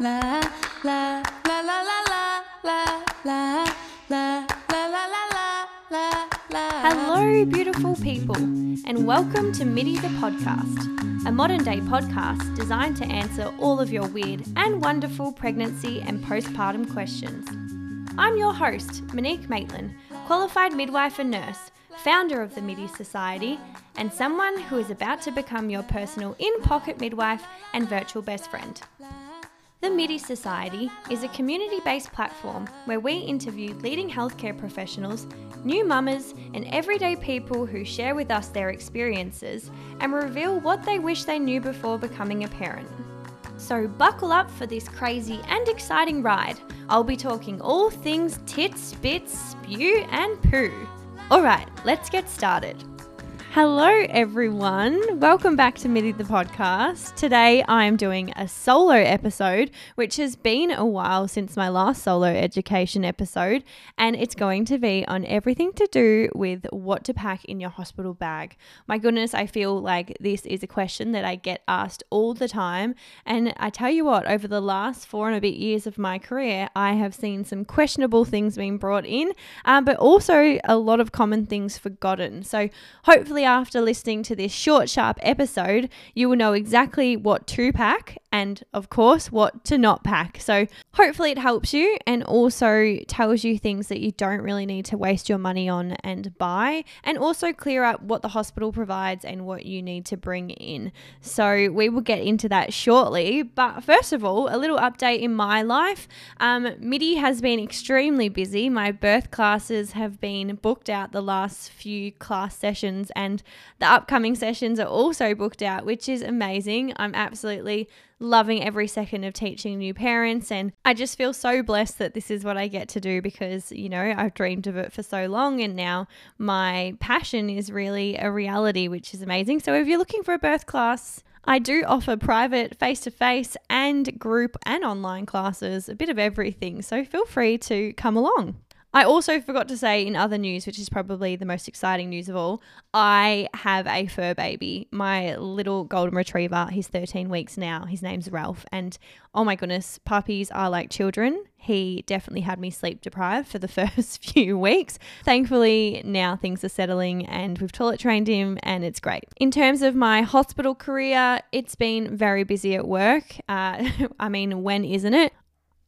la la la la la la la la la la la la la la la. Hello, beautiful people, and welcome to Middee the podcast, a modern day podcast designed to answer all of your weird and wonderful pregnancy and postpartum questions. I'm your host, Monique Maitland, qualified midwife and nurse, founder of the Middee Society, and someone who is about to become your personal in pocket midwife and virtual best friend. The Middee Society is a community based platform where we interview leading healthcare professionals, new mamas, and everyday people who share with us their experiences and reveal what they wish they knew before becoming a parent. So, buckle up for this crazy and exciting ride. I'll be talking all things tits, bits, spew, and poo. Alright, let's get started. Hello, everyone. Welcome back to Middee the podcast. Today I am doing a solo episode, which has been a while since my last solo education episode, and it's going to be on everything to do with what to pack in your hospital bag. My goodness, I feel like this is a question that I get asked all the time, and I tell you what, over the last four and a bit years of my career, I have seen some questionable things being brought in, um, but also a lot of common things forgotten. So, hopefully, after listening to this short, sharp episode, you will know exactly what to pack and, of course, what to not pack. So, hopefully, it helps you and also tells you things that you don't really need to waste your money on and buy, and also clear up what the hospital provides and what you need to bring in. So, we will get into that shortly. But first of all, a little update in my life. Um, Middee has been extremely busy. My birth classes have been booked out the last few class sessions, and the upcoming sessions are also booked out, which is amazing. I'm absolutely loving every second of teaching new parents. And I just feel so blessed that this is what I get to do because, you know, I've dreamed of it for so long. And now my passion is really a reality, which is amazing. So if you're looking for a birth class, I do offer private, face to face, and group and online classes, a bit of everything. So feel free to come along. I also forgot to say in other news, which is probably the most exciting news of all, I have a fur baby. My little golden retriever, he's 13 weeks now. His name's Ralph. And oh my goodness, puppies are like children. He definitely had me sleep deprived for the first few weeks. Thankfully, now things are settling and we've toilet trained him and it's great. In terms of my hospital career, it's been very busy at work. Uh, I mean, when isn't it?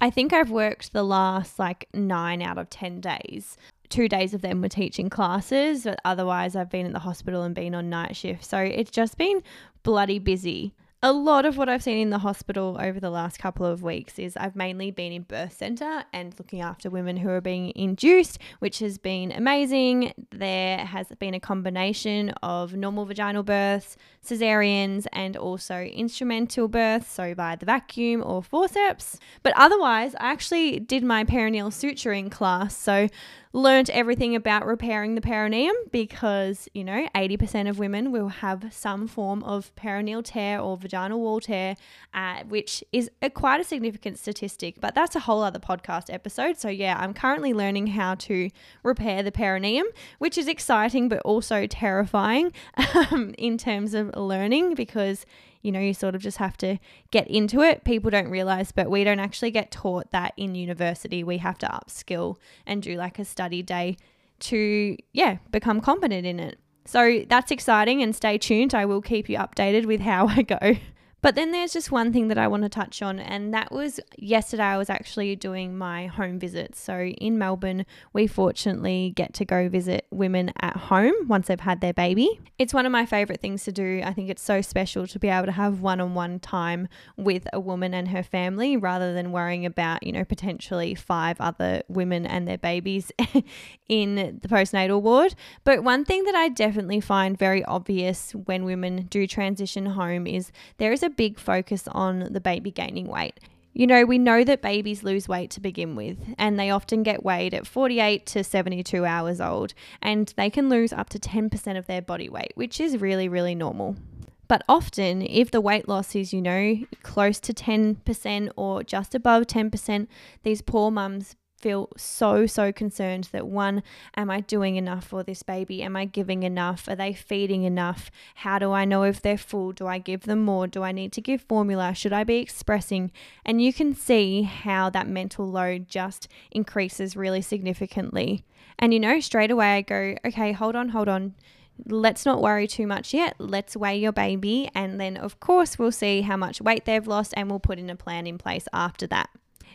I think I've worked the last like nine out of 10 days. Two days of them were teaching classes, but otherwise I've been at the hospital and been on night shift. So it's just been bloody busy a lot of what I've seen in the hospital over the last couple of weeks is I've mainly been in birth center and looking after women who are being induced, which has been amazing. There has been a combination of normal vaginal births, cesareans, and also instrumental births, so by the vacuum or forceps. But otherwise, I actually did my perineal suturing class. So learned everything about repairing the perineum because, you know, 80% of women will have some form of perineal tear or vaginal wall tear, uh, which is a, quite a significant statistic, but that's a whole other podcast episode. So, yeah, I'm currently learning how to repair the perineum, which is exciting but also terrifying um, in terms of learning because you know, you sort of just have to get into it. People don't realize, but we don't actually get taught that in university. We have to upskill and do like a study day to, yeah, become competent in it. So that's exciting and stay tuned. I will keep you updated with how I go. But then there's just one thing that I want to touch on, and that was yesterday I was actually doing my home visits. So in Melbourne, we fortunately get to go visit women at home once they've had their baby. It's one of my favorite things to do. I think it's so special to be able to have one on one time with a woman and her family rather than worrying about, you know, potentially five other women and their babies in the postnatal ward. But one thing that I definitely find very obvious when women do transition home is there is a big focus on the baby gaining weight. You know, we know that babies lose weight to begin with, and they often get weighed at 48 to 72 hours old, and they can lose up to 10% of their body weight, which is really, really normal. But often, if the weight loss is, you know, close to 10% or just above 10%, these poor mums feel so, so concerned that one, am I doing enough for this baby? Am I giving enough? Are they feeding enough? How do I know if they're full? Do I give them more? Do I need to give formula? Should I be expressing? And you can see how that mental load just increases really significantly. And you know, straight away I go, okay, hold on, hold on let's not worry too much yet. Let's weigh your baby, and then, of course, we'll see how much weight they've lost and we'll put in a plan in place after that.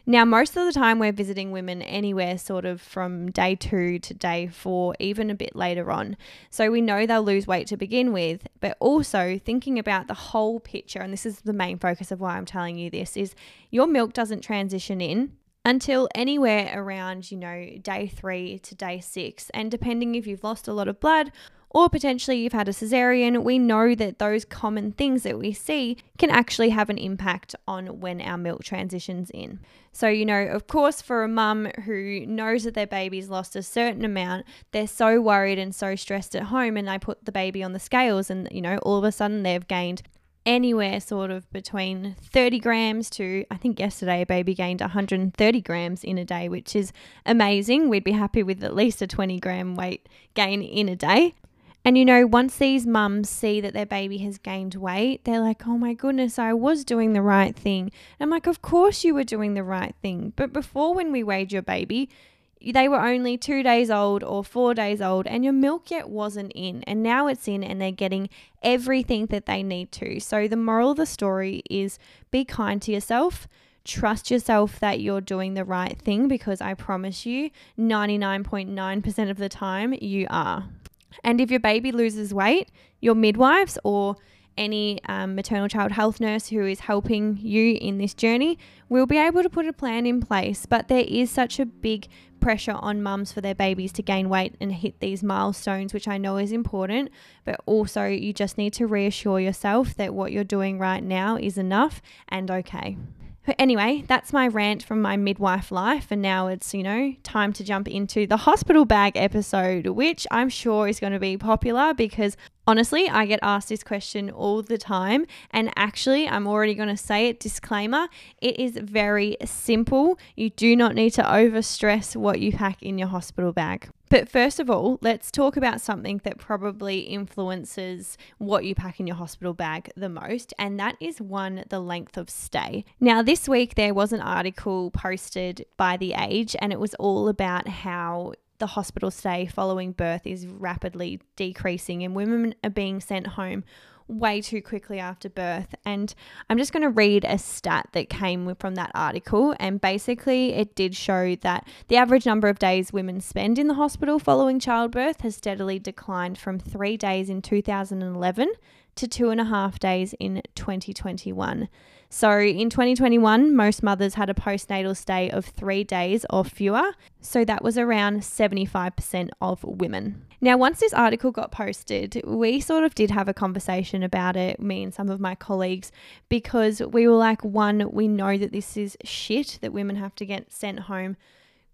Now, most of the time, we're visiting women anywhere sort of from day two to day four, even a bit later on. So we know they'll lose weight to begin with, but also thinking about the whole picture, and this is the main focus of why I'm telling you this, is your milk doesn't transition in until anywhere around, you know, day three to day six. And depending if you've lost a lot of blood or potentially you've had a cesarean, we know that those common things that we see can actually have an impact on when our milk transitions in. So, you know, of course, for a mum who knows that their baby's lost a certain amount, they're so worried and so stressed at home, and they put the baby on the scales, and, you know, all of a sudden they've gained anywhere sort of between 30 grams to I think yesterday a baby gained 130 grams in a day, which is amazing. We'd be happy with at least a 20 gram weight gain in a day. And you know, once these mums see that their baby has gained weight, they're like, oh my goodness, I was doing the right thing. And I'm like, of course you were doing the right thing. But before, when we weighed your baby, they were only two days old or four days old, and your milk yet wasn't in. And now it's in, and they're getting everything that they need to. So, the moral of the story is be kind to yourself. Trust yourself that you're doing the right thing because I promise you, 99.9% of the time, you are. And if your baby loses weight, your midwives or any um, maternal child health nurse who is helping you in this journey will be able to put a plan in place. But there is such a big pressure on mums for their babies to gain weight and hit these milestones, which I know is important. But also, you just need to reassure yourself that what you're doing right now is enough and okay. But anyway, that's my rant from my midwife life. And now it's, you know, time to jump into the hospital bag episode, which I'm sure is going to be popular because honestly, I get asked this question all the time. And actually, I'm already going to say it disclaimer it is very simple. You do not need to overstress what you pack in your hospital bag. But first of all, let's talk about something that probably influences what you pack in your hospital bag the most, and that is one, the length of stay. Now, this week there was an article posted by The Age, and it was all about how the hospital stay following birth is rapidly decreasing and women are being sent home way too quickly after birth. And I'm just going to read a stat that came from that article. And basically, it did show that the average number of days women spend in the hospital following childbirth has steadily declined from three days in 2011 to two and a half days in 2021. So in 2021, most mothers had a postnatal stay of three days or fewer. So that was around 75% of women. Now, once this article got posted, we sort of did have a conversation about it, me and some of my colleagues, because we were like, one, we know that this is shit, that women have to get sent home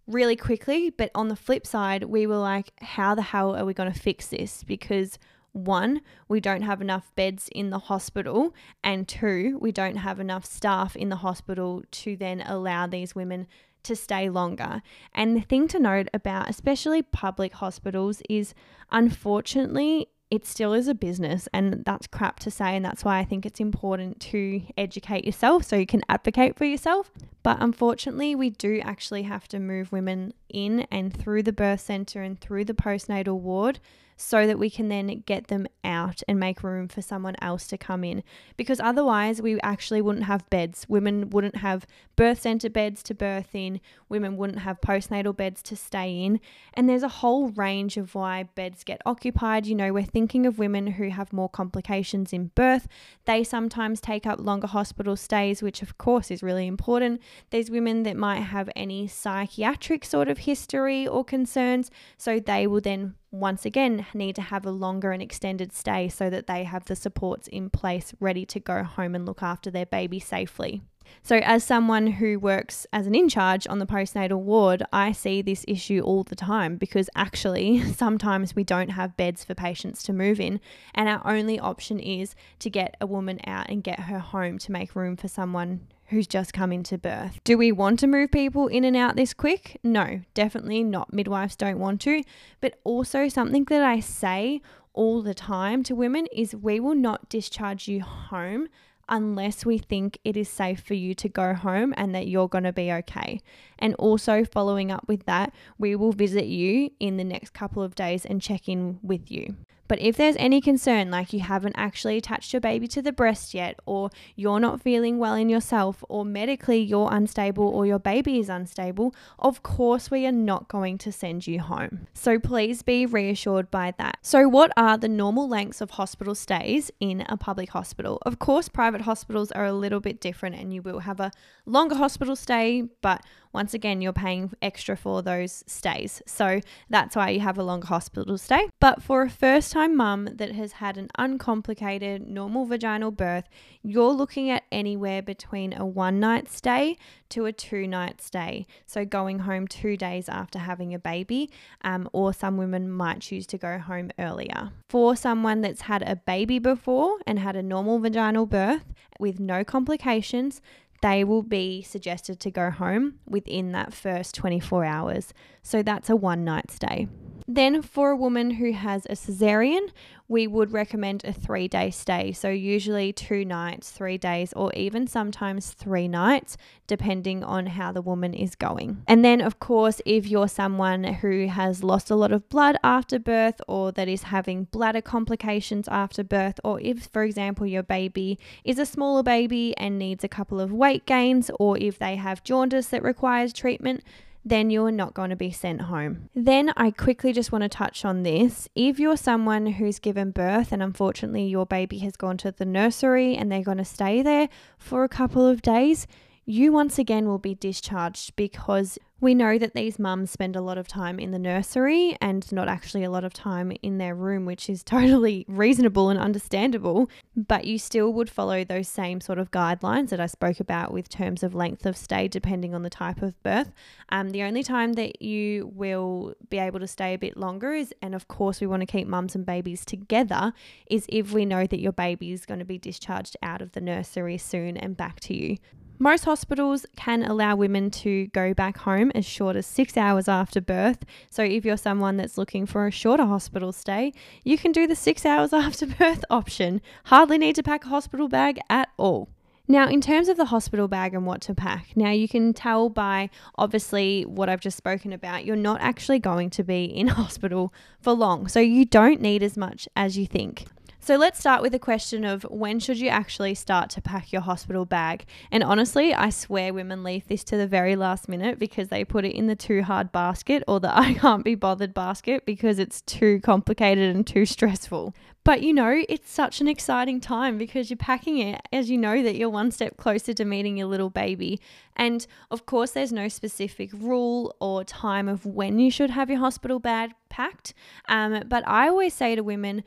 really quickly. But on the flip side, we were like, how the hell are we going to fix this? Because one, we don't have enough beds in the hospital, and two, we don't have enough staff in the hospital to then allow these women to stay longer. And the thing to note about especially public hospitals is unfortunately it still is a business and that's crap to say and that's why I think it's important to educate yourself so you can advocate for yourself. But unfortunately, we do actually have to move women in and through the birth center and through the postnatal ward so that we can then get them out and make room for someone else to come in. Because otherwise, we actually wouldn't have beds. Women wouldn't have birth center beds to birth in, women wouldn't have postnatal beds to stay in. And there's a whole range of why beds get occupied. You know, we're thinking of women who have more complications in birth. They sometimes take up longer hospital stays, which of course is really important. There's women that might have any psychiatric sort of history or concerns, so they will then once again need to have a longer and extended stay so that they have the supports in place ready to go home and look after their baby safely. So, as someone who works as an in charge on the postnatal ward, I see this issue all the time because actually, sometimes we don't have beds for patients to move in, and our only option is to get a woman out and get her home to make room for someone who's just come into birth. Do we want to move people in and out this quick? No, definitely not. Midwives don't want to. But also, something that I say all the time to women is we will not discharge you home unless we think it is safe for you to go home and that you're going to be okay. And also, following up with that, we will visit you in the next couple of days and check in with you. But if there's any concern, like you haven't actually attached your baby to the breast yet, or you're not feeling well in yourself, or medically you're unstable, or your baby is unstable, of course we are not going to send you home. So please be reassured by that. So, what are the normal lengths of hospital stays in a public hospital? Of course, private hospitals are a little bit different, and you will have a longer hospital stay, but once again, you're paying extra for those stays. So that's why you have a longer hospital stay. But for a first time mum that has had an uncomplicated normal vaginal birth, you're looking at anywhere between a one night stay to a two night stay. So going home two days after having a baby, um, or some women might choose to go home earlier. For someone that's had a baby before and had a normal vaginal birth with no complications, they will be suggested to go home within that first 24 hours. So that's a one night stay. Then, for a woman who has a cesarean, we would recommend a three day stay. So, usually two nights, three days, or even sometimes three nights, depending on how the woman is going. And then, of course, if you're someone who has lost a lot of blood after birth, or that is having bladder complications after birth, or if, for example, your baby is a smaller baby and needs a couple of weight gains, or if they have jaundice that requires treatment, then you're not going to be sent home. Then I quickly just want to touch on this. If you're someone who's given birth and unfortunately your baby has gone to the nursery and they're going to stay there for a couple of days, you once again will be discharged because we know that these mums spend a lot of time in the nursery and not actually a lot of time in their room, which is totally reasonable and understandable. But you still would follow those same sort of guidelines that I spoke about with terms of length of stay, depending on the type of birth. Um, the only time that you will be able to stay a bit longer is, and of course, we want to keep mums and babies together, is if we know that your baby is going to be discharged out of the nursery soon and back to you. Most hospitals can allow women to go back home as short as six hours after birth. So, if you're someone that's looking for a shorter hospital stay, you can do the six hours after birth option. Hardly need to pack a hospital bag at all. Now, in terms of the hospital bag and what to pack, now you can tell by obviously what I've just spoken about, you're not actually going to be in hospital for long. So, you don't need as much as you think. So let's start with the question of when should you actually start to pack your hospital bag? And honestly, I swear women leave this to the very last minute because they put it in the too hard basket or the I can't be bothered basket because it's too complicated and too stressful. But you know, it's such an exciting time because you're packing it as you know that you're one step closer to meeting your little baby. And of course, there's no specific rule or time of when you should have your hospital bag packed. Um, but I always say to women,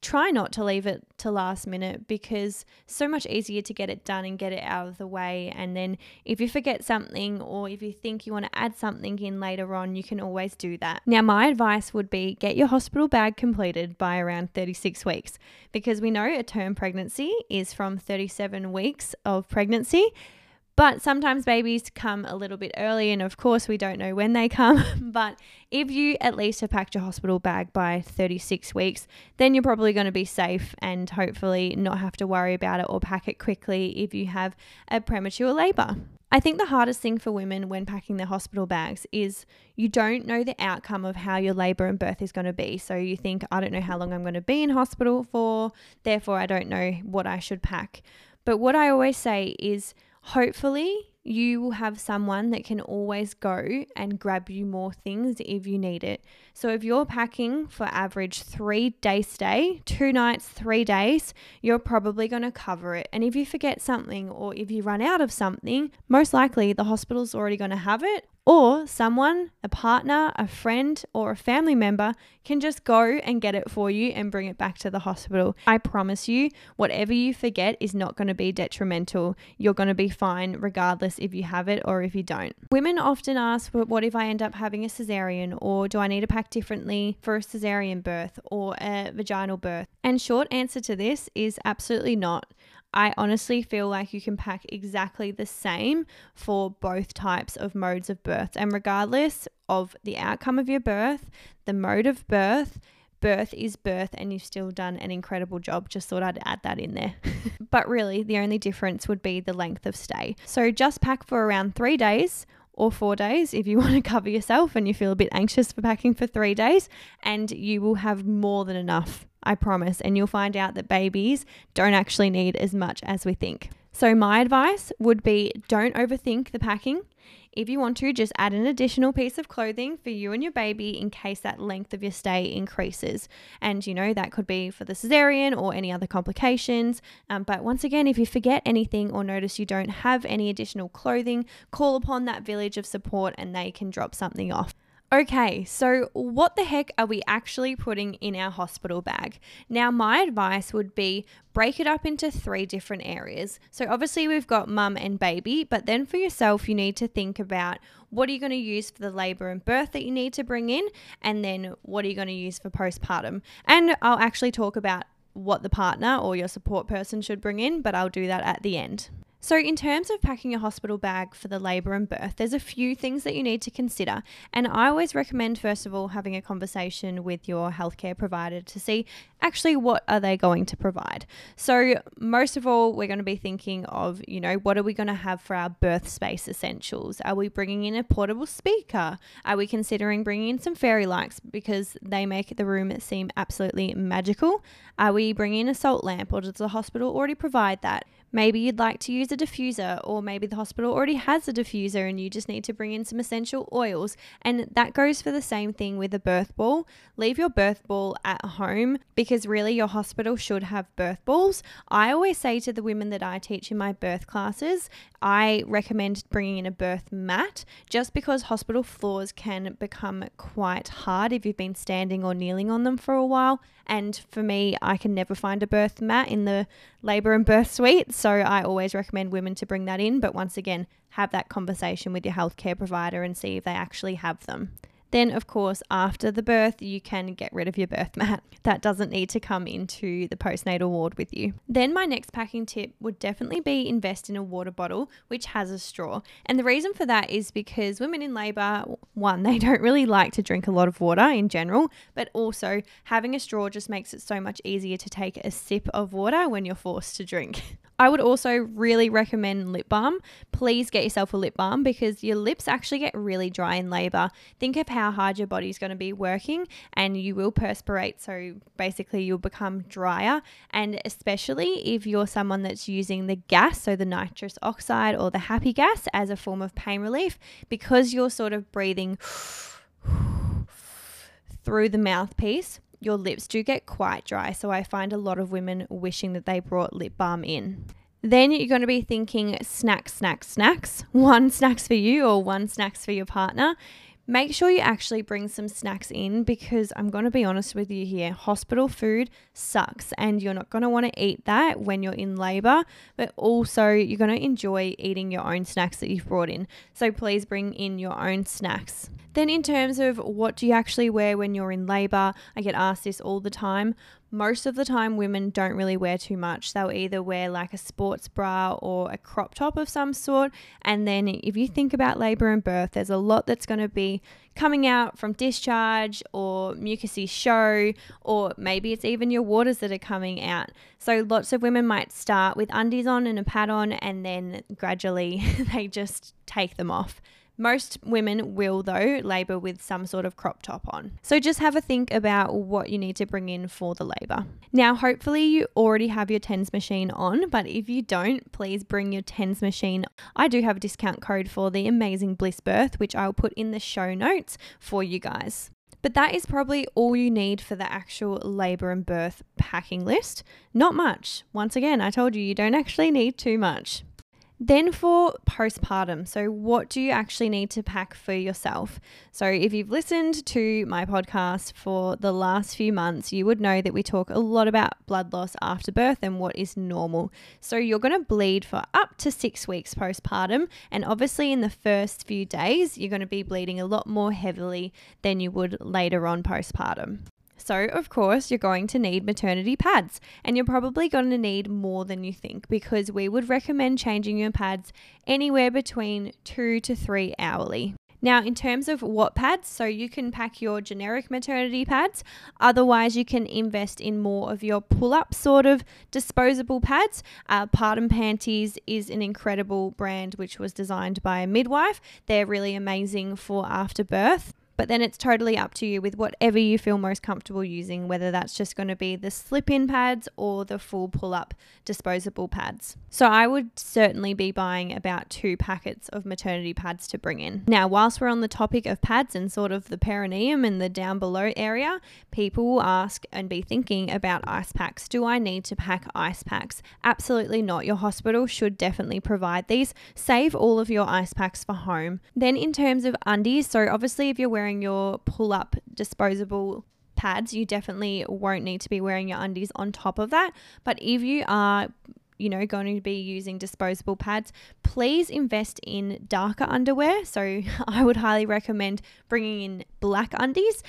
try not to leave it to last minute because so much easier to get it done and get it out of the way. And then if you forget something or if you think you want to add something in later on you can always do that. Now my advice would be get your hospital bag completed by around 36 weeks because we know a term pregnancy is from 37 weeks of pregnancy but sometimes babies come a little bit early, and of course, we don't know when they come. but if you at least have packed your hospital bag by 36 weeks, then you're probably going to be safe and hopefully not have to worry about it or pack it quickly if you have a premature labor. I think the hardest thing for women when packing their hospital bags is you don't know the outcome of how your labor and birth is going to be. So you think, I don't know how long I'm going to be in hospital for, therefore, I don't know what I should pack. But what I always say is, hopefully you will have someone that can always go and grab you more things if you need it. So if you're packing for average 3 day stay, 2 nights, 3 days, you're probably going to cover it. And if you forget something or if you run out of something, most likely the hospital's already going to have it or someone, a partner, a friend, or a family member can just go and get it for you and bring it back to the hospital. I promise you, whatever you forget is not going to be detrimental. You're going to be fine regardless if you have it or if you don't. Women often ask, well, what if I end up having a cesarean? Or do I need to pack differently for a cesarean birth or a vaginal birth? And short answer to this is absolutely not. I honestly feel like you can pack exactly the same for both types of modes of birth. And regardless of the outcome of your birth, the mode of birth, birth is birth and you've still done an incredible job. Just thought I'd add that in there. but really, the only difference would be the length of stay. So just pack for around three days or four days if you want to cover yourself and you feel a bit anxious for packing for three days, and you will have more than enough. I promise. And you'll find out that babies don't actually need as much as we think. So, my advice would be don't overthink the packing. If you want to, just add an additional piece of clothing for you and your baby in case that length of your stay increases. And you know, that could be for the cesarean or any other complications. Um, but once again, if you forget anything or notice you don't have any additional clothing, call upon that village of support and they can drop something off. Okay, so what the heck are we actually putting in our hospital bag? Now, my advice would be break it up into three different areas. So, obviously, we've got mum and baby, but then for yourself, you need to think about what are you going to use for the labor and birth that you need to bring in, and then what are you going to use for postpartum. And I'll actually talk about what the partner or your support person should bring in, but I'll do that at the end. So, in terms of packing your hospital bag for the labour and birth, there's a few things that you need to consider. And I always recommend, first of all, having a conversation with your healthcare provider to see actually what are they going to provide. So, most of all, we're going to be thinking of, you know, what are we going to have for our birth space essentials? Are we bringing in a portable speaker? Are we considering bringing in some fairy lights because they make the room seem absolutely magical? Are we bringing a salt lamp or does the hospital already provide that? Maybe you'd like to use a diffuser, or maybe the hospital already has a diffuser and you just need to bring in some essential oils. And that goes for the same thing with a birth ball. Leave your birth ball at home because really your hospital should have birth balls. I always say to the women that I teach in my birth classes, I recommend bringing in a birth mat just because hospital floors can become quite hard if you've been standing or kneeling on them for a while. And for me, I can never find a birth mat in the labour and birth suite. So I always recommend women to bring that in. But once again, have that conversation with your healthcare provider and see if they actually have them. Then, of course, after the birth, you can get rid of your birth mat. That doesn't need to come into the postnatal ward with you. Then, my next packing tip would definitely be invest in a water bottle which has a straw. And the reason for that is because women in labour, one, they don't really like to drink a lot of water in general, but also having a straw just makes it so much easier to take a sip of water when you're forced to drink. I would also really recommend lip balm. Please get yourself a lip balm because your lips actually get really dry in labor. Think of how hard your body's going to be working and you will perspirate. So basically, you'll become drier. And especially if you're someone that's using the gas, so the nitrous oxide or the happy gas as a form of pain relief, because you're sort of breathing through the mouthpiece your lips do get quite dry. So I find a lot of women wishing that they brought lip balm in. Then you're going to be thinking snacks, snacks, snacks. One snacks for you or one snacks for your partner make sure you actually bring some snacks in because I'm going to be honest with you here. Hospital food sucks and you're not going to want to eat that when you're in labor, but also you're going to enjoy eating your own snacks that you've brought in. So please bring in your own snacks. Then, in terms of what do you actually wear when you're in labor, I get asked this all the time most of the time women don't really wear too much. They'll either wear like a sports bra or a crop top of some sort. And then if you think about labor and birth, there's a lot that's going to be coming out from discharge or mucousy show, or maybe it's even your waters that are coming out. So lots of women might start with undies on and a pad on, and then gradually they just take them off. Most women will, though, labour with some sort of crop top on. So just have a think about what you need to bring in for the labour. Now, hopefully, you already have your TENS machine on, but if you don't, please bring your TENS machine. I do have a discount code for the amazing Bliss Birth, which I'll put in the show notes for you guys. But that is probably all you need for the actual labour and birth packing list. Not much. Once again, I told you you don't actually need too much. Then for postpartum, so what do you actually need to pack for yourself? So if you've listened to my podcast for the last few months, you would know that we talk a lot about blood loss after birth and what is normal. So you're going to bleed for up to 6 weeks postpartum, and obviously in the first few days, you're going to be bleeding a lot more heavily than you would later on postpartum. So, of course, you're going to need maternity pads, and you're probably going to need more than you think because we would recommend changing your pads anywhere between two to three hourly. Now, in terms of what pads, so you can pack your generic maternity pads. Otherwise, you can invest in more of your pull up sort of disposable pads. Uh, Partum Panties is an incredible brand which was designed by a midwife. They're really amazing for after birth. But then it's totally up to you with whatever you feel most comfortable using, whether that's just going to be the slip in pads or the full pull up disposable pads. So I would certainly be buying about two packets of maternity pads to bring in. Now, whilst we're on the topic of pads and sort of the perineum and the down below area, people will ask and be thinking about ice packs. Do I need to pack ice packs? Absolutely not. Your hospital should definitely provide these. Save all of your ice packs for home. Then, in terms of undies, so obviously, if you're wearing wearing your pull up disposable pads, you definitely won't need to be wearing your undies on top of that. But if you are you know, going to be using disposable pads, please invest in darker underwear. So, I would highly recommend bringing in black undies.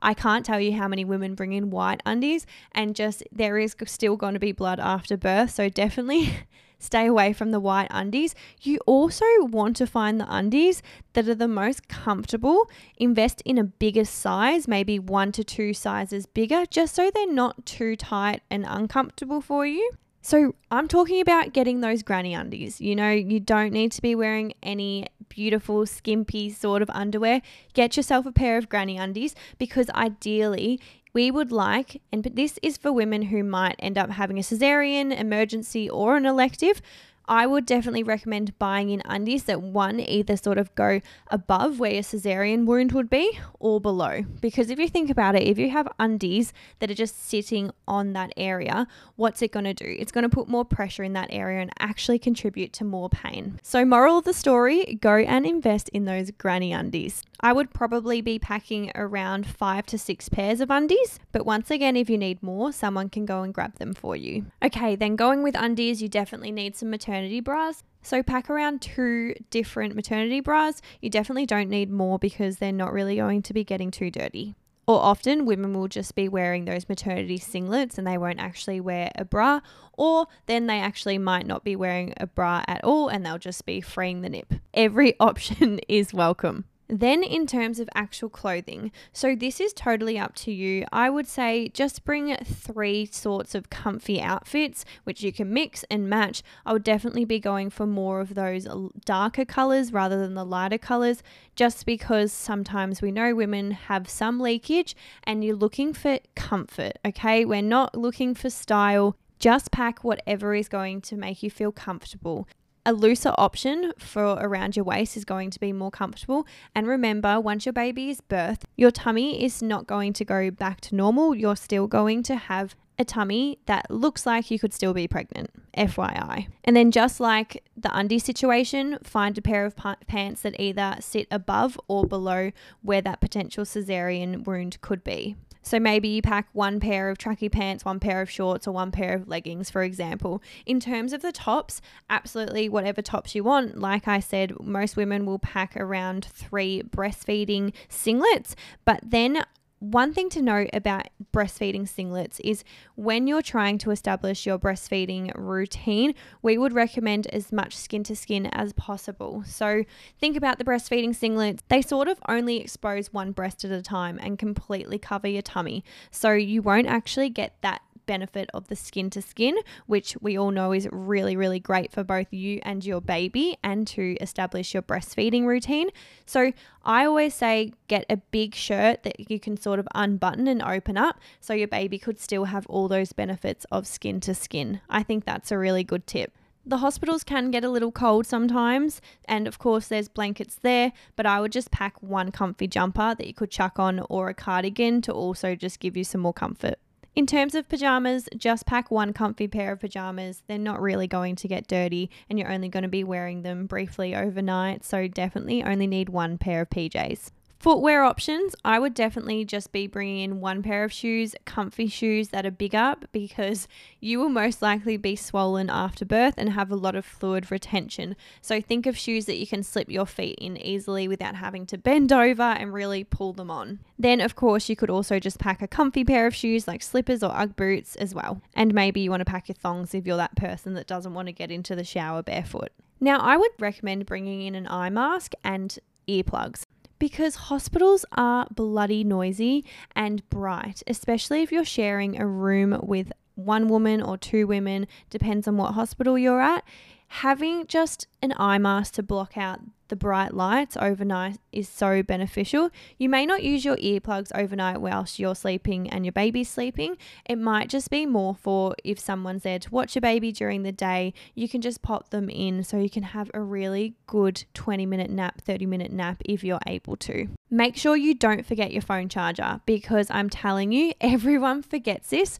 I can't tell you how many women bring in white undies, and just there is still going to be blood after birth. So, definitely stay away from the white undies. You also want to find the undies that are the most comfortable. Invest in a bigger size, maybe one to two sizes bigger, just so they're not too tight and uncomfortable for you. So, I'm talking about getting those granny undies. You know, you don't need to be wearing any beautiful, skimpy sort of underwear. Get yourself a pair of granny undies because ideally, we would like, and this is for women who might end up having a cesarean, emergency, or an elective. I would definitely recommend buying in undies that one either sort of go above where your cesarean wound would be or below. Because if you think about it, if you have undies that are just sitting on that area, what's it going to do? It's going to put more pressure in that area and actually contribute to more pain. So, moral of the story go and invest in those granny undies. I would probably be packing around five to six pairs of undies, but once again, if you need more, someone can go and grab them for you. Okay, then going with undies, you definitely need some maternity bras. So pack around two different maternity bras. You definitely don't need more because they're not really going to be getting too dirty. Or often women will just be wearing those maternity singlets and they won't actually wear a bra, or then they actually might not be wearing a bra at all and they'll just be freeing the nip. Every option is welcome. Then, in terms of actual clothing, so this is totally up to you. I would say just bring three sorts of comfy outfits, which you can mix and match. I would definitely be going for more of those darker colors rather than the lighter colors, just because sometimes we know women have some leakage and you're looking for comfort, okay? We're not looking for style. Just pack whatever is going to make you feel comfortable. A looser option for around your waist is going to be more comfortable. And remember, once your baby is birthed, your tummy is not going to go back to normal. You're still going to have a tummy that looks like you could still be pregnant, FYI. And then, just like the undie situation, find a pair of pants that either sit above or below where that potential cesarean wound could be. So maybe you pack one pair of tracky pants, one pair of shorts, or one pair of leggings, for example. In terms of the tops, absolutely whatever tops you want. Like I said, most women will pack around three breastfeeding singlets, but then one thing to note about breastfeeding singlets is when you're trying to establish your breastfeeding routine, we would recommend as much skin to skin as possible. So, think about the breastfeeding singlets, they sort of only expose one breast at a time and completely cover your tummy. So, you won't actually get that benefit of the skin to skin, which we all know is really, really great for both you and your baby and to establish your breastfeeding routine. So I always say get a big shirt that you can sort of unbutton and open up so your baby could still have all those benefits of skin to skin. I think that's a really good tip. The hospitals can get a little cold sometimes, and of course, there's blankets there, but I would just pack one comfy jumper that you could chuck on or a cardigan to also just give you some more comfort. In terms of pajamas, just pack one comfy pair of pajamas. They're not really going to get dirty and you're only going to be wearing them briefly overnight, so definitely only need one pair of PJs. Footwear options, I would definitely just be bringing in one pair of shoes, comfy shoes that are bigger because you will most likely be swollen after birth and have a lot of fluid retention. So think of shoes that you can slip your feet in easily without having to bend over and really pull them on. Then, of course, you could also just pack a comfy pair of shoes like slippers or Ugg boots as well. And maybe you want to pack your thongs if you're that person that doesn't want to get into the shower barefoot. Now, I would recommend bringing in an eye mask and earplugs because hospitals are bloody noisy and bright, especially if you're sharing a room with one woman or two women, depends on what hospital you're at. Having just an eye mask to block out the bright lights overnight is so beneficial. You may not use your earplugs overnight whilst you're sleeping and your baby's sleeping. It might just be more for if someone's there to watch your baby during the day, you can just pop them in so you can have a really good 20 minute nap, 30 minute nap if you're able to. Make sure you don't forget your phone charger because I'm telling you, everyone forgets this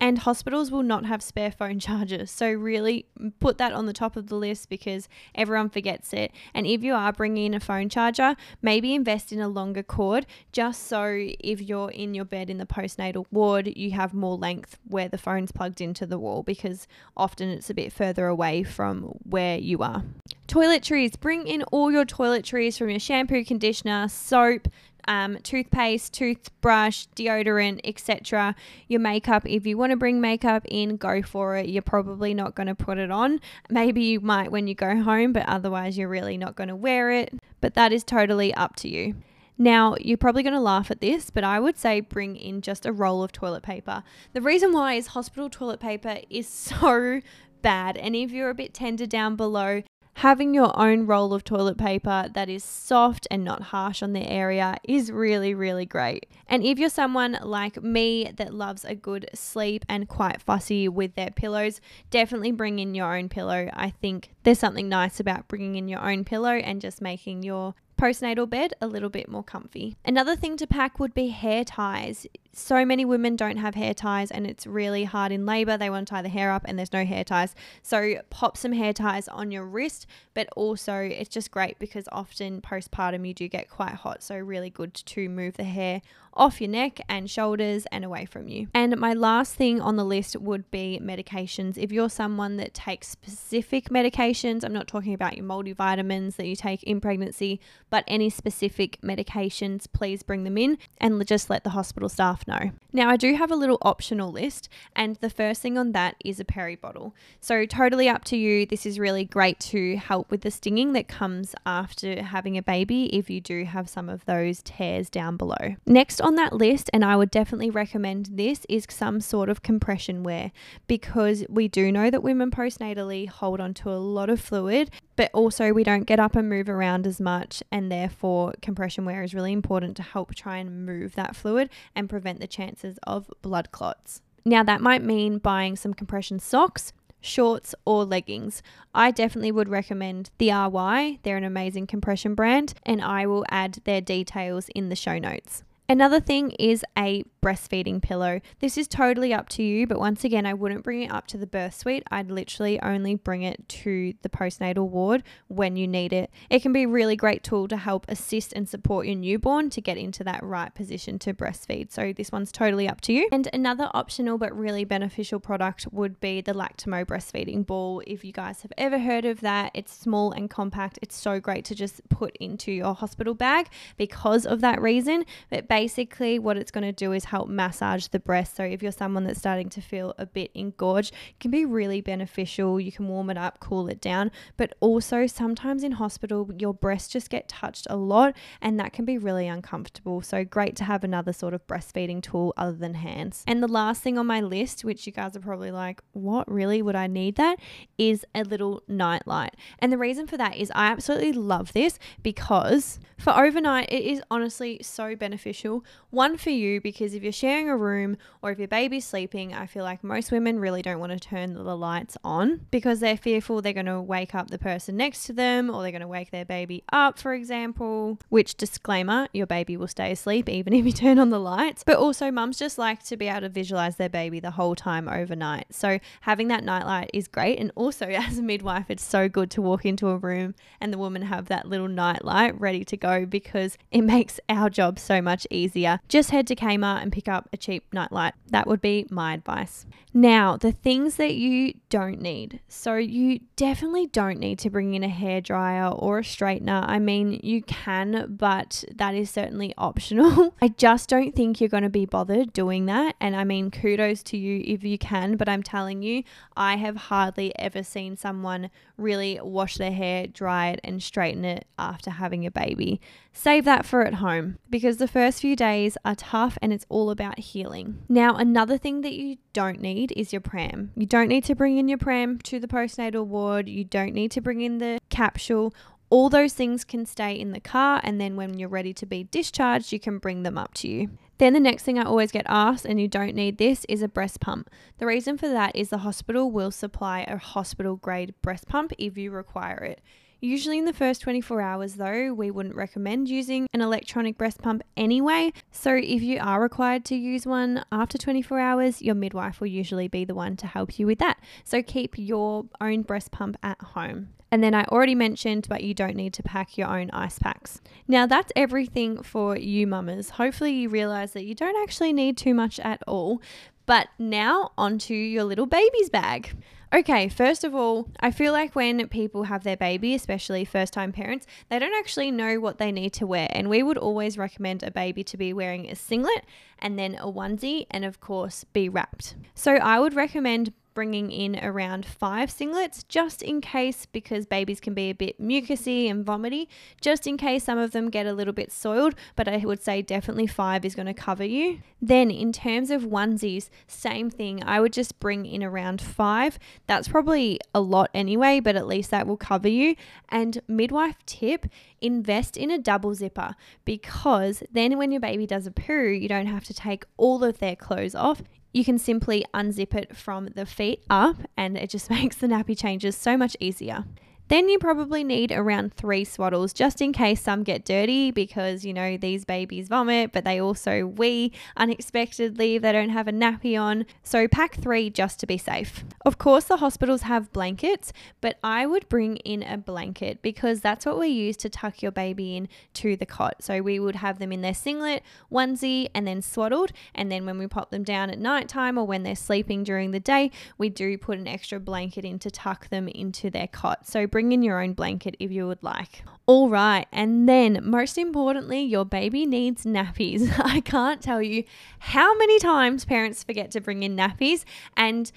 and hospitals will not have spare phone chargers. So, really put that on the top of the list because everyone forgets it. And if you are bringing in a phone charger, maybe invest in a longer cord just so if you're in your bed in the postnatal ward, you have more length where the phone's plugged into the wall because often it's a bit further away from where you are. Toiletries, bring in all your toiletries from your shampoo, conditioner, soap, um, toothpaste, toothbrush, deodorant, etc. Your makeup, if you want to bring makeup in, go for it. You're probably not going to put it on. Maybe you might when you go home, but otherwise, you're really not going to wear it. But that is totally up to you. Now, you're probably going to laugh at this, but I would say bring in just a roll of toilet paper. The reason why is hospital toilet paper is so bad. And if you're a bit tender down below, having your own roll of toilet paper that is soft and not harsh on the area is really, really great. And if you're someone like me that loves a good sleep and quite fussy with their pillows, definitely bring in your own pillow. I think there's something nice about bringing in your own pillow and just making your postnatal bed a little bit more comfy. Another thing to pack would be hair ties. So many women don't have hair ties and it's really hard in labor. They want to tie the hair up and there's no hair ties. So pop some hair ties on your wrist, but also it's just great because often postpartum you do get quite hot. So really good to move the hair off your neck and shoulders and away from you. And my last thing on the list would be medications. If you're someone that takes specific medications, I'm not talking about your multivitamins that you take in pregnancy, but any specific medications, please bring them in and just let the hospital staff know. Now, I do have a little optional list, and the first thing on that is a peri bottle. So, totally up to you. This is really great to help with the stinging that comes after having a baby if you do have some of those tears down below. Next on that list, and I would definitely recommend this, is some sort of compression wear because we do know that women postnatally hold on to a lot of fluid, but also we don't get up and move around as much, and therefore, compression wear is really important to help try and move that fluid and prevent the chances of blood clots. Now, that might mean buying some compression socks, shorts, or leggings. I definitely would recommend the RY. They're an amazing compression brand, and I will add their details in the show notes. Another thing is a breastfeeding pillow. This is totally up to you, but once again, I wouldn't bring it up to the birth suite. I'd literally only bring it to the postnatal ward when you need it. It can be a really great tool to help assist and support your newborn to get into that right position to breastfeed. So this one's totally up to you. And another optional but really beneficial product would be the Lactamo breastfeeding ball. If you guys have ever heard of that, it's small and compact. It's so great to just put into your hospital bag because of that reason. But basically what it's going to do is help massage the breast. So if you're someone that's starting to feel a bit engorged, it can be really beneficial. You can warm it up, cool it down, but also sometimes in hospital your breasts just get touched a lot and that can be really uncomfortable. So great to have another sort of breastfeeding tool other than hands. And the last thing on my list, which you guys are probably like, what really would I need that, is a little night light. And the reason for that is I absolutely love this because for overnight it is honestly so beneficial one for you because if you're sharing a room or if your baby's sleeping, I feel like most women really don't want to turn the lights on because they're fearful they're going to wake up the person next to them or they're going to wake their baby up, for example. Which, disclaimer, your baby will stay asleep even if you turn on the lights. But also, mums just like to be able to visualize their baby the whole time overnight. So, having that nightlight is great. And also, as a midwife, it's so good to walk into a room and the woman have that little nightlight ready to go because it makes our job so much easier. Just head to Kmart and pick up a cheap nightlight. That would be my advice. Now, the things that you don't need. So, you definitely don't need to bring in a hair dryer or a straightener. I mean, you can, but that is certainly optional. I just don't think you're going to be bothered doing that. And I mean, kudos to you if you can, but I'm telling you, I have hardly ever seen someone really wash their hair, dry it, and straighten it after having a baby. Save that for at home because the first few days are tough and it's all about healing. Now, another thing that you don't need is your pram. You don't need to bring in your pram to the postnatal ward, you don't need to bring in the capsule. All those things can stay in the car, and then when you're ready to be discharged, you can bring them up to you. Then the next thing I always get asked, and you don't need this, is a breast pump. The reason for that is the hospital will supply a hospital grade breast pump if you require it. Usually, in the first 24 hours, though, we wouldn't recommend using an electronic breast pump anyway. So, if you are required to use one after 24 hours, your midwife will usually be the one to help you with that. So, keep your own breast pump at home. And then I already mentioned, but you don't need to pack your own ice packs. Now, that's everything for you mamas. Hopefully, you realize that you don't actually need too much at all. But now, onto your little baby's bag. Okay, first of all, I feel like when people have their baby, especially first time parents, they don't actually know what they need to wear. And we would always recommend a baby to be wearing a singlet and then a onesie, and of course, be wrapped. So I would recommend bringing in around five singlets just in case, because babies can be a bit mucusy and vomity, just in case some of them get a little bit soiled. But I would say definitely five is going to cover you. Then, in terms of onesies, same thing. I would just bring in around five. That's probably a lot anyway, but at least that will cover you. And midwife tip invest in a double zipper because then when your baby does a poo, you don't have to take all of their clothes off you can simply unzip it from the feet up and it just makes the nappy changes so much easier. Then you probably need around three swaddles just in case some get dirty because you know these babies vomit, but they also wee unexpectedly if they don't have a nappy on. So pack three just to be safe. Of course, the hospitals have blankets, but I would bring in a blanket because that's what we use to tuck your baby in to the cot. So we would have them in their singlet, onesie, and then swaddled. And then when we pop them down at night time or when they're sleeping during the day, we do put an extra blanket in to tuck them into their cot. So bring in your own blanket if you would like. All right, and then most importantly, your baby needs nappies. I can't tell you how many times parents forget to bring in nappies and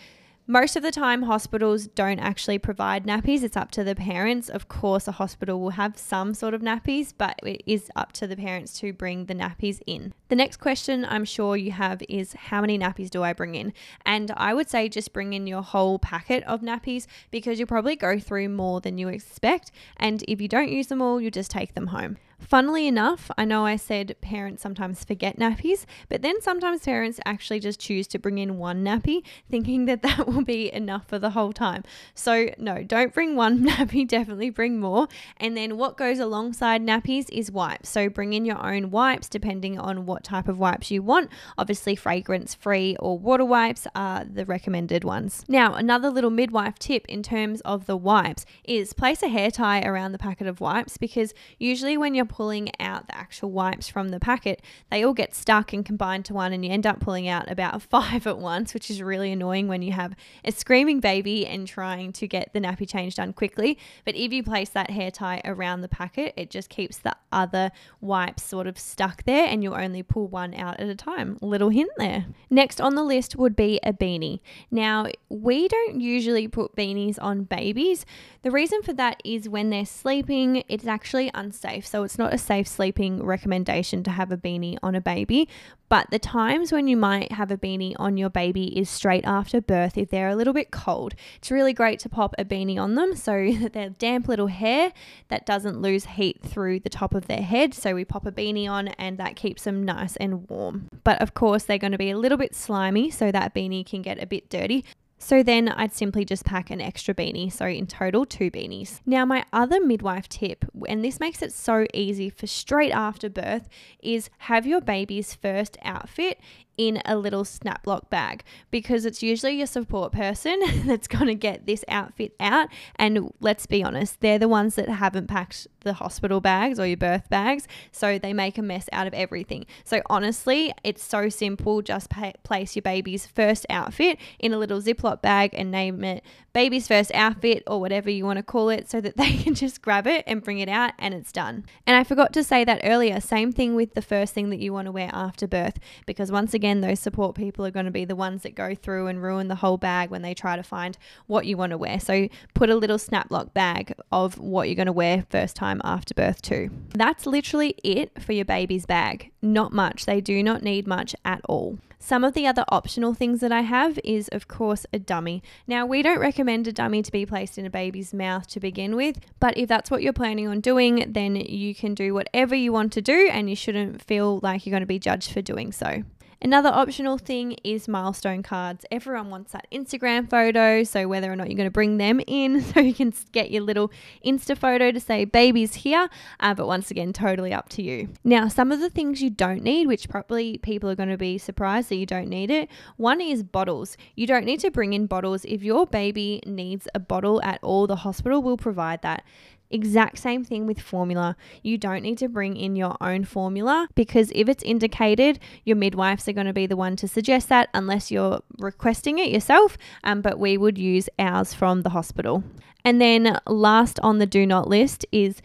most of the time, hospitals don't actually provide nappies. It's up to the parents. Of course, a hospital will have some sort of nappies, but it is up to the parents to bring the nappies in. The next question I'm sure you have is how many nappies do I bring in? And I would say just bring in your whole packet of nappies because you'll probably go through more than you expect. And if you don't use them all, you just take them home. Funnily enough, I know I said parents sometimes forget nappies, but then sometimes parents actually just choose to bring in one nappy, thinking that that will be enough for the whole time. So, no, don't bring one nappy, definitely bring more. And then what goes alongside nappies is wipes. So, bring in your own wipes depending on what type of wipes you want. Obviously, fragrance free or water wipes are the recommended ones. Now, another little midwife tip in terms of the wipes is place a hair tie around the packet of wipes because usually when you're pulling out the actual wipes from the packet, they all get stuck and combined to one, and you end up pulling out about five at once, which is really annoying when you have a screaming baby and trying to get the nappy change done quickly. But if you place that hair tie around the packet, it just keeps the other wipes sort of stuck there, and you'll only pull one out at a time. Little hint there. Next on the list would be a beanie. Now, we don't usually put beanies on babies. The reason for that is when they're sleeping, it's actually unsafe. So it's not a safe sleeping recommendation to have a beanie on a baby. But the times when you might have a beanie on your baby is straight after birth if they're a little bit cold. It's really great to pop a beanie on them so that their damp little hair that doesn't lose heat through the top of their head. So we pop a beanie on and that keeps them nice and warm. But of course, they're going to be a little bit slimy, so that beanie can get a bit dirty. So then I'd simply just pack an extra beanie. So in total, two beanies. Now, my other midwife tip, and this makes it so easy for straight after birth, is have your baby's first outfit in a little snaplock bag because it's usually your support person that's going to get this outfit out. And let's be honest, they're the ones that haven't packed the hospital bags or your birth bags. So they make a mess out of everything. So honestly, it's so simple. Just pay, place your baby's first outfit in a little Ziploc bag and name it baby's first outfit or whatever you want to call it so that they can just grab it and bring it out and it's done. And I forgot to say that earlier. Same thing with the first thing that you want to wear after birth because once again, again, those support people are going to be the ones that go through and ruin the whole bag when they try to find what you want to wear. So put a little snaplock bag of what you're going to wear first time after birth, too. That's literally it for your baby's bag. Not much. They do not need much at all. Some of the other optional things that I have is, of course, a dummy. Now, we don't recommend a dummy to be placed in a baby's mouth to begin with, but if that's what you're planning on doing, then you can do whatever you want to do and you shouldn't feel like you're going to be judged for doing so. Another optional thing is milestone cards. Everyone wants that Instagram photo, so whether or not you're going to bring them in so you can get your little Insta photo to say baby's here, uh, but once again, totally up to you. Now, some of the things you don't need, which probably people are going to be surprised that you don't need it, one is bottles. You don't need to bring in bottles. If your baby needs a bottle at all, the hospital will provide that. Exact same thing with formula. You don't need to bring in your own formula because if it's indicated, your midwives are going to be the one to suggest that unless you're requesting it yourself. Um, but we would use ours from the hospital. And then last on the do not list is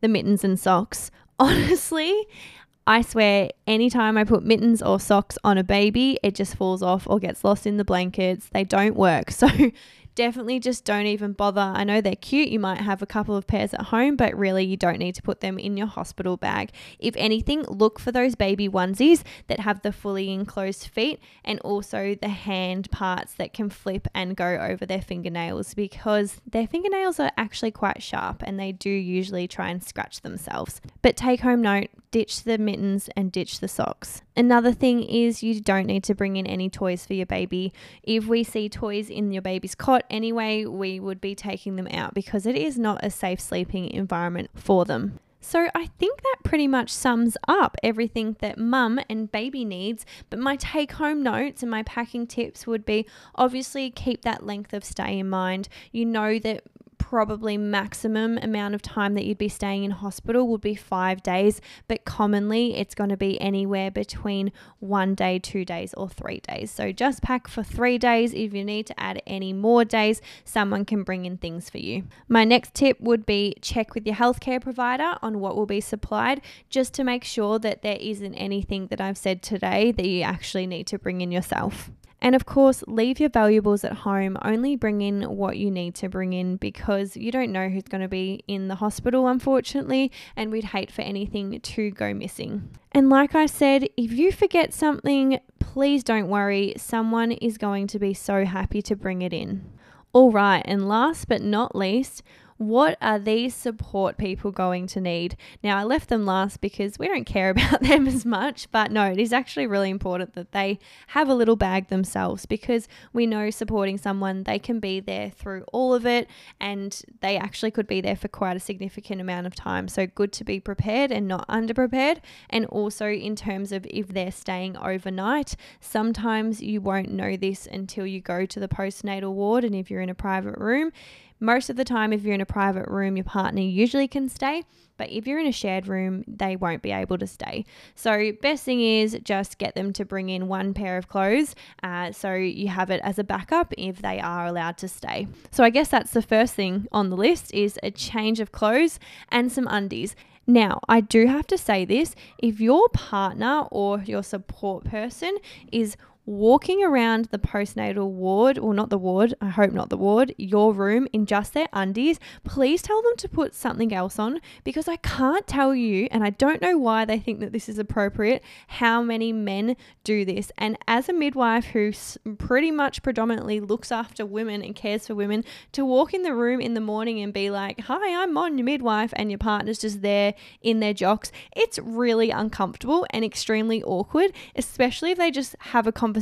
the mittens and socks. Honestly, I swear, anytime I put mittens or socks on a baby, it just falls off or gets lost in the blankets. They don't work. So definitely just don't even bother. I know they're cute. You might have a couple of pairs at home, but really you don't need to put them in your hospital bag. If anything, look for those baby onesies that have the fully enclosed feet and also the hand parts that can flip and go over their fingernails because their fingernails are actually quite sharp and they do usually try and scratch themselves. But take home note ditch the mittens and ditch the socks. Another thing is you don't need to bring in any toys for your baby. If we see toys in your baby's cot anyway, we would be taking them out because it is not a safe sleeping environment for them. So I think that pretty much sums up everything that mum and baby needs. But my take home notes and my packing tips would be obviously keep that length of stay in mind. You know that probably maximum amount of time that you'd be staying in hospital would be five days, but commonly it's going to be anywhere between one day, two days, or three days. So just pack for three days. If you need to add any more days, someone can bring in things for you. My next tip would be check with your healthcare provider on what will be supplied just to make sure that there isn't anything that I've said today that you actually need to bring in yourself. And of course, leave your valuables at home. Only bring in what you need to bring in because you don't know who's going to be in the hospital, unfortunately, and we'd hate for anything to go missing. And like I said, if you forget something, please don't worry. Someone is going to be so happy to bring it in. All right, and last but not least, what are these support people going to need? Now, I left them last because we don't care about them as much, but no, it is actually really important that they have a little bag themselves because we know supporting someone, they can be there through all of it and they actually could be there for quite a significant amount of time. So, good to be prepared and not underprepared. And also, in terms of if they're staying overnight, sometimes you won't know this until you go to the postnatal ward and if you're in a private room most of the time, if you're in a private room, your partner usually can stay, but if you're in a shared room, they won't be able to stay. So, best thing is just get them to bring in one pair of clothes uh, so you have it as a backup if they are allowed to stay. So, I guess that's the first thing on the list is a change of clothes and some undies. Now, I do have to say this if your partner or your support person is walking around the postnatal ward, or not the ward, I hope not the ward, your room in just their undies, please tell them to put something else on because I can't tell you, and I don't know why they think that this is appropriate, how many men do this. And as a midwife who pretty much predominantly looks after women and cares for women, to walk in the room in the morning and be like, Hi, I'm Mon, your midwife, and your partner's just there in their jocks, it's really uncomfortable and extremely awkward, especially if they just have a conversation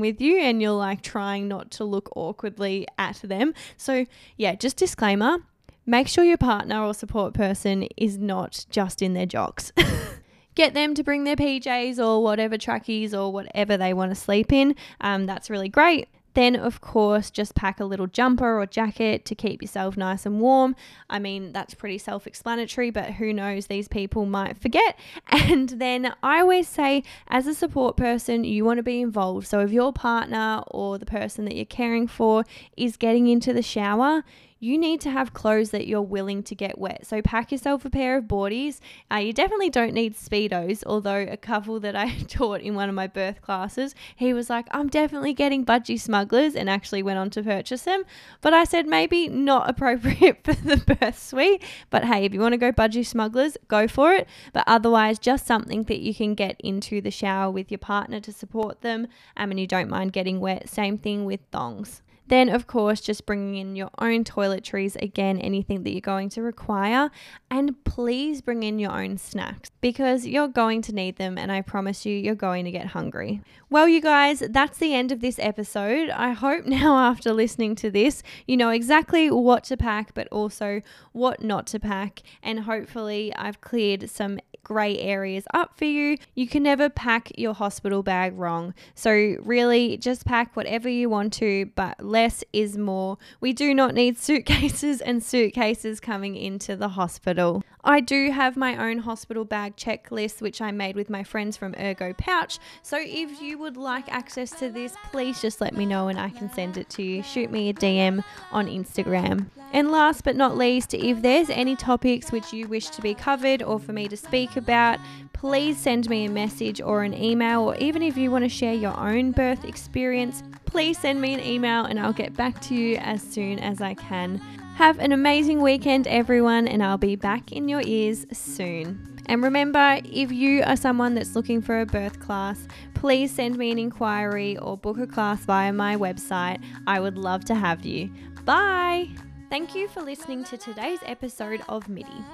with you and you're like trying not to look awkwardly at them. So, yeah, just disclaimer make sure your partner or support person is not just in their jocks. Get them to bring their PJs or whatever trackies or whatever they want to sleep in. Um, that's really great. Then, of course, just pack a little jumper or jacket to keep yourself nice and warm. I mean, that's pretty self explanatory, but who knows, these people might forget. And then I always say, as a support person, you want to be involved. So, if your partner or the person that you're caring for is getting into the shower, you need to have clothes that you're willing to get wet. So pack yourself a pair of boardies. Uh, you definitely don't need Speedos, although a couple that I taught in one of my birth classes, he was like, I'm definitely getting budgie smugglers and actually went on to purchase them. But I said, maybe not appropriate for the birth suite. But hey, if you want to go budgie smugglers, go for it. But otherwise, just something that you can get into the shower with your partner to support them um, and you don't mind getting wet. Same thing with thongs. Then, of course, just bringing in your own toiletries, again, anything that you're going to require. And please bring in your own snacks because you're going to need them, and I promise you, you're going to get hungry. Well, you guys, that's the end of this episode. I hope now, after listening to this, you know exactly what to pack, but also what not to pack. And hopefully, I've cleared some grey areas up for you. You can never pack your hospital bag wrong. So, really, just pack whatever you want to, but less is more. We do not need suitcases and suitcases coming into the hospital. I do have my own hospital bag checklist, which I made with my friends from Ergo Pouch. So, if you would like access to this, please just let me know and I can send it to you. Shoot me a DM on Instagram. And last but not least, if there's any topics which you wish to be covered or for me to speak about, please send me a message or an email, or even if you want to share your own birth experience, please send me an email and I'll get back to you as soon as I can. Have an amazing weekend, everyone, and I'll be back in your ears soon. And remember, if you are someone that's looking for a birth class, please send me an inquiry or book a class via my website. I would love to have you. Bye! Thank you for listening to today's episode of Middee.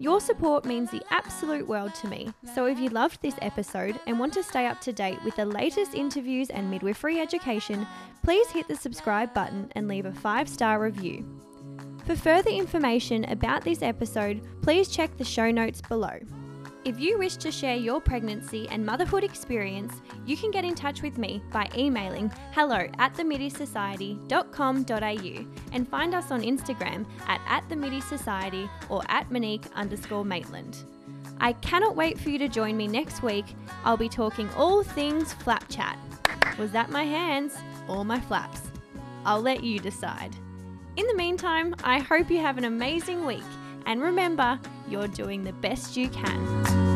Your support means the absolute world to me. So if you loved this episode and want to stay up to date with the latest interviews and midwifery education, please hit the subscribe button and leave a five star review. For further information about this episode, please check the show notes below. If you wish to share your pregnancy and motherhood experience, you can get in touch with me by emailing hello at themiddeesociety.com.au and find us on Instagram at, at themiddeesociety or at Monique underscore Maitland. I cannot wait for you to join me next week. I'll be talking all things flap chat. Was that my hands or my flaps? I'll let you decide. In the meantime, I hope you have an amazing week and remember, you're doing the best you can.